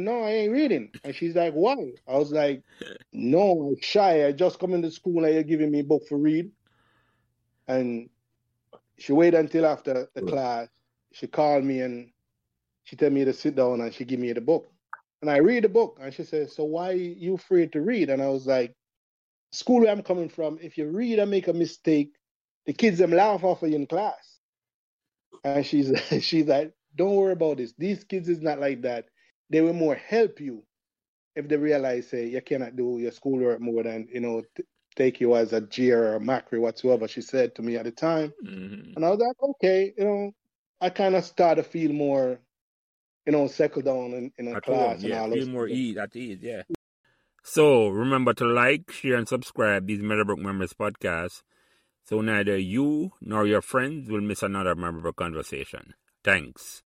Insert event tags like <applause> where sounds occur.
no, I ain't reading. And she's like, why? I was like, no, I'm shy. I just come into school and you're giving me a book for read. And she waited until after the class. She called me and she tell me to sit down and she give me the book. And I read the book and she says, so why you afraid to read? And I was like, school where I'm coming from, if you read and make a mistake, the kids them laugh off of you in class. And she's <laughs> she's like, don't worry about this. These kids is not like that. They will more help you if they realize say you cannot do your schoolwork more than you know t- take you as a jeer or a mockery whatsoever. She said to me at the time, Mhm. and I was like, okay, you know, I kind of start to feel more, you know, settle down in, in a At class home, and all Feel more ease at ease, yeah. So remember to like, share, and subscribe these Meadowbrook members podcasts so neither you nor your friends will miss another memorable conversation. Thanks.